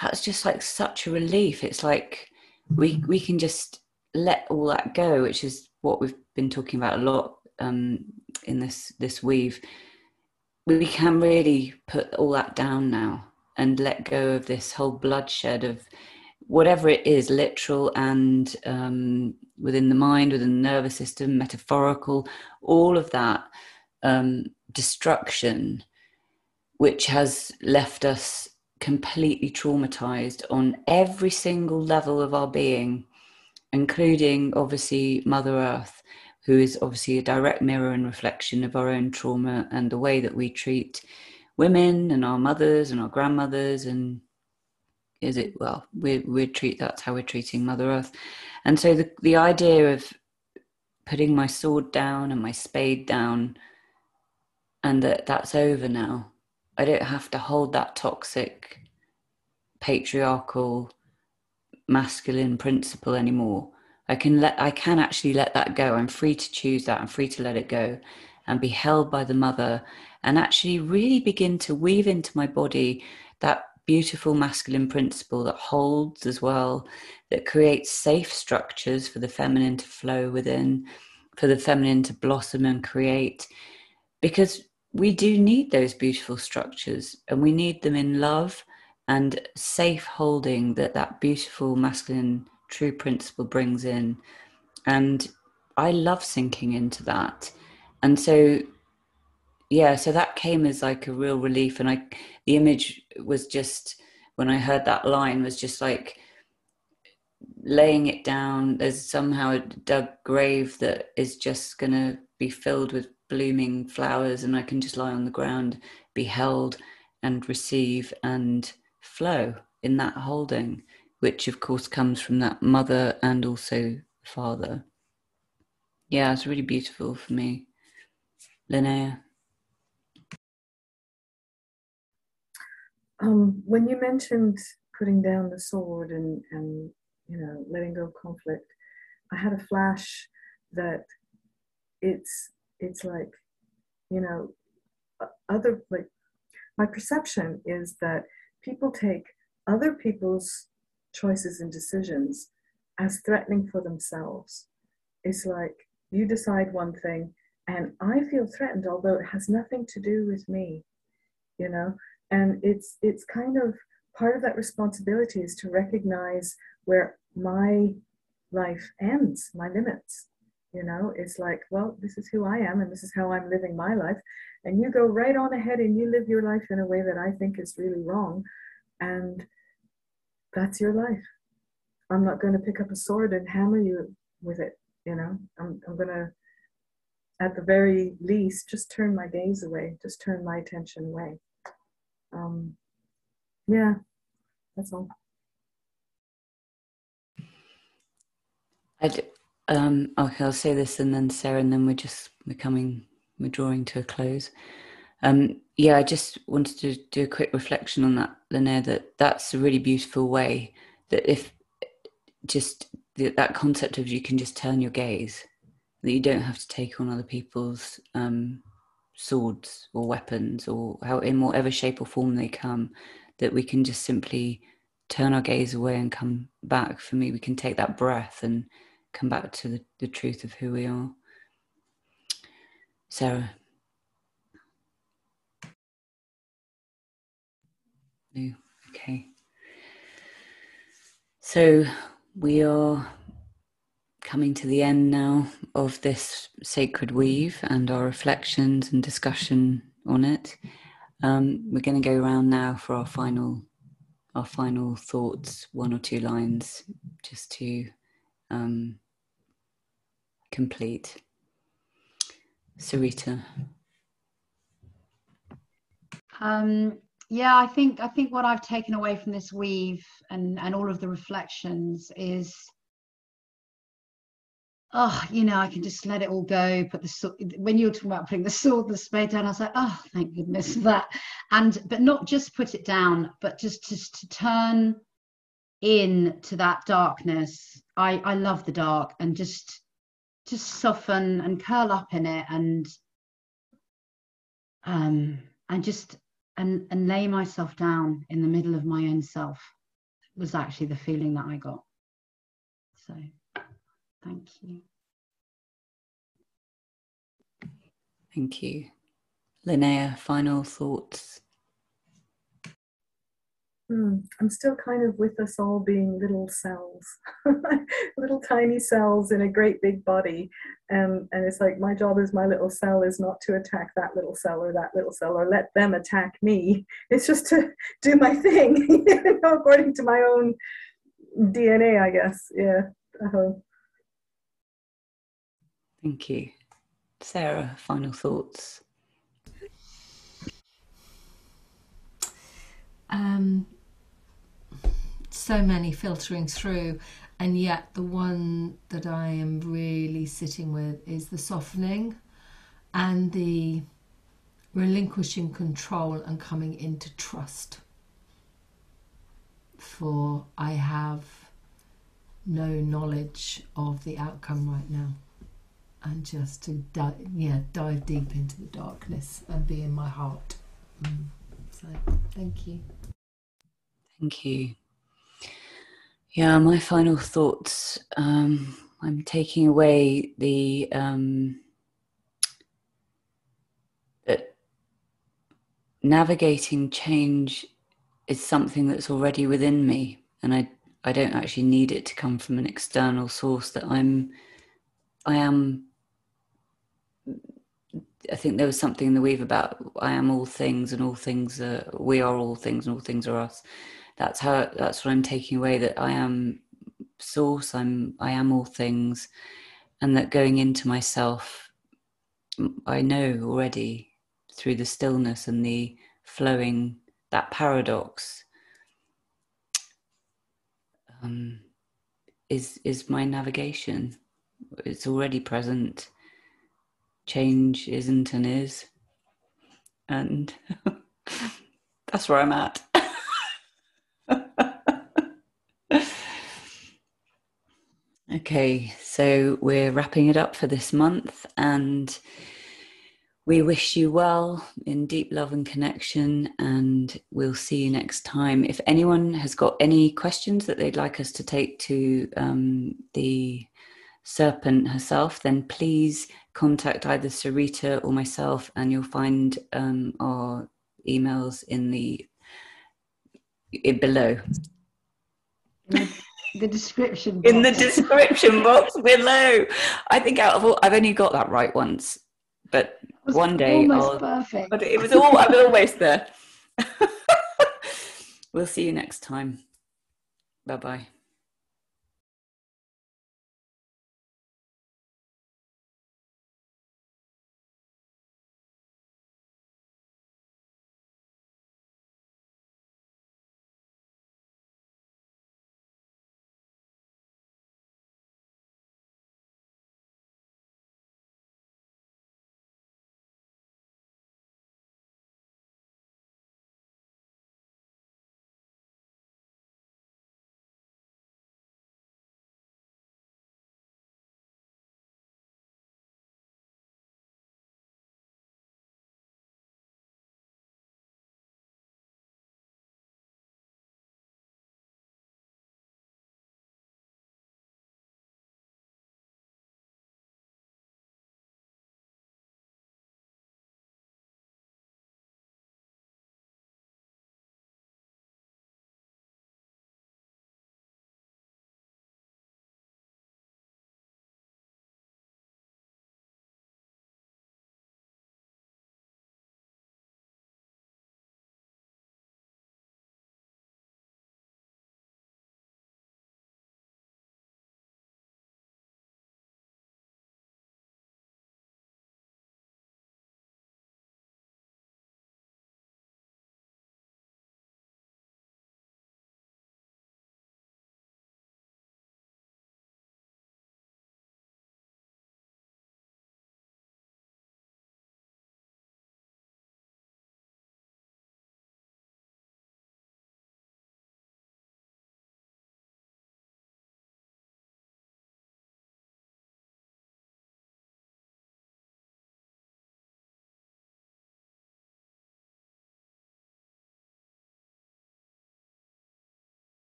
[SPEAKER 1] That's just like such a relief. It's like we we can just let all that go, which is what we've been talking about a lot um, in this this weave. We can really put all that down now and let go of this whole bloodshed of whatever it is, literal and um, within the mind, within the nervous system, metaphorical, all of that um, destruction, which has left us completely traumatized on every single level of our being. including obviously Mother Earth, who is obviously a direct mirror and reflection of our own trauma and the way that we treat women and our mothers and our grandmothers and is it well we we treat that's how we're treating mother earth. And so the the idea of putting my sword down and my spade down and that that's over now i don't have to hold that toxic patriarchal masculine principle anymore. I can let i can actually let that go. I'm free to choose that. I'm free to let it go and be held by the mother and actually really begin to weave into my body that beautiful masculine principle that holds as well that creates safe structures for the feminine to flow within for the feminine to blossom and create. Because we do need those beautiful structures and we need them in love and safe holding that that beautiful masculine true principle brings in. And i love sinking into that. And so yeah so that came as like a real relief and i the image was just when i heard that line was just like laying it down there's somehow a dug grave that is just going to be filled with blooming flowers and i can just lie on the ground be held and receive and flow in that holding, which of course comes from that mother and also father. Yeah, it's really beautiful for me. Linnea.
[SPEAKER 4] Um, when you mentioned putting down the sword and, and you know letting go of conflict, I had a flash that it's it's like you know other like my perception is that people take other people's choices and decisions as threatening for themselves. It's like you decide one thing and I feel threatened, although it has nothing to do with me, you know? And it's it's kind of part of that responsibility is to recognize where my life ends, my limits. You know, it's like, well, this is who I am and this is how I'm living my life. And you go right on ahead and you live your life in a way that I think is really wrong and that's your life. I'm not going to pick up a sword and hammer you with it, you know. I'm, I'm going to, at the very least, just turn my gaze away, just turn my attention away. Um, yeah, that's all.
[SPEAKER 1] I um, okay, I'll say this and then Sarah, and then we're just we're coming, we're drawing to a close. Um, yeah, I just wanted to do a quick reflection on that, Linnea, that that's a really beautiful way that if just the, that concept of you can just turn your gaze, that you don't have to take on other people's um, swords or weapons or how in whatever shape or form they come, that we can just simply turn our gaze away and come back. For me, we can take that breath and come back to the, the truth of who we are. Sarah. Okay. So we are coming to the end now of this sacred weave and our reflections and discussion on it. Um, we're going to go around now for our final our final thoughts, one or two lines, just to um, complete. Sarita.
[SPEAKER 2] Um, yeah i think i think what i've taken away from this weave and and all of the reflections is oh you know i can just let it all go put the sword, when you were talking about putting the sword the spade down i was like oh thank goodness for that. And but not just put it down but just just to turn in to that darkness. I i love the dark and just just soften and curl up in it and um and just and and lay myself down in the middle of my own self was actually the feeling that I got. So thank you.
[SPEAKER 1] Thank you. Linnea, final thoughts?
[SPEAKER 4] Mm, I'm still kind of with us all being little cells, little tiny cells in a great big body. And, and it's like my job as my little cell is not to attack that little cell or that little cell or let them attack me. It's just to do my thing, you know, according to my own DNA, I guess. Yeah. Uh-huh.
[SPEAKER 1] Thank you. Sarah, final thoughts?
[SPEAKER 3] Um, so many filtering through, and yet the one that I am really sitting with is the softening and the relinquishing control and coming into trust. For I have no knowledge of the outcome right now. And just to di- yeah, dive deep into the darkness and be in my heart. Mm. So, thank you.
[SPEAKER 1] Thank you. Yeah, my final thoughts. Um, I'm taking away the um, that navigating change is something that's already within me, and I I don't actually need it to come from an external source. That I'm I am. I think there was something in the weave about I am all things, and all things are we are all things, and all things are us. That's how that's what i'm taking away that i am source i'm i am all things and that going into myself i know already through the stillness and the flowing that paradox um, is is my navigation. It's already present change isn't and is and that's where i'm at okay, so we're wrapping it up for this month and we wish you well in deep love and connection, and we'll see you next time. If anyone has got any questions that they'd like us to take to um, the serpent herself, then please contact either Sarita or myself, and you'll find um, our emails in the below.
[SPEAKER 2] The description box.
[SPEAKER 1] In the description box below. I think out of all, I've only got that right once, but one day
[SPEAKER 2] almost I'll, perfect.
[SPEAKER 1] But it was all I'm almost there. we'll see you next time. Bye bye.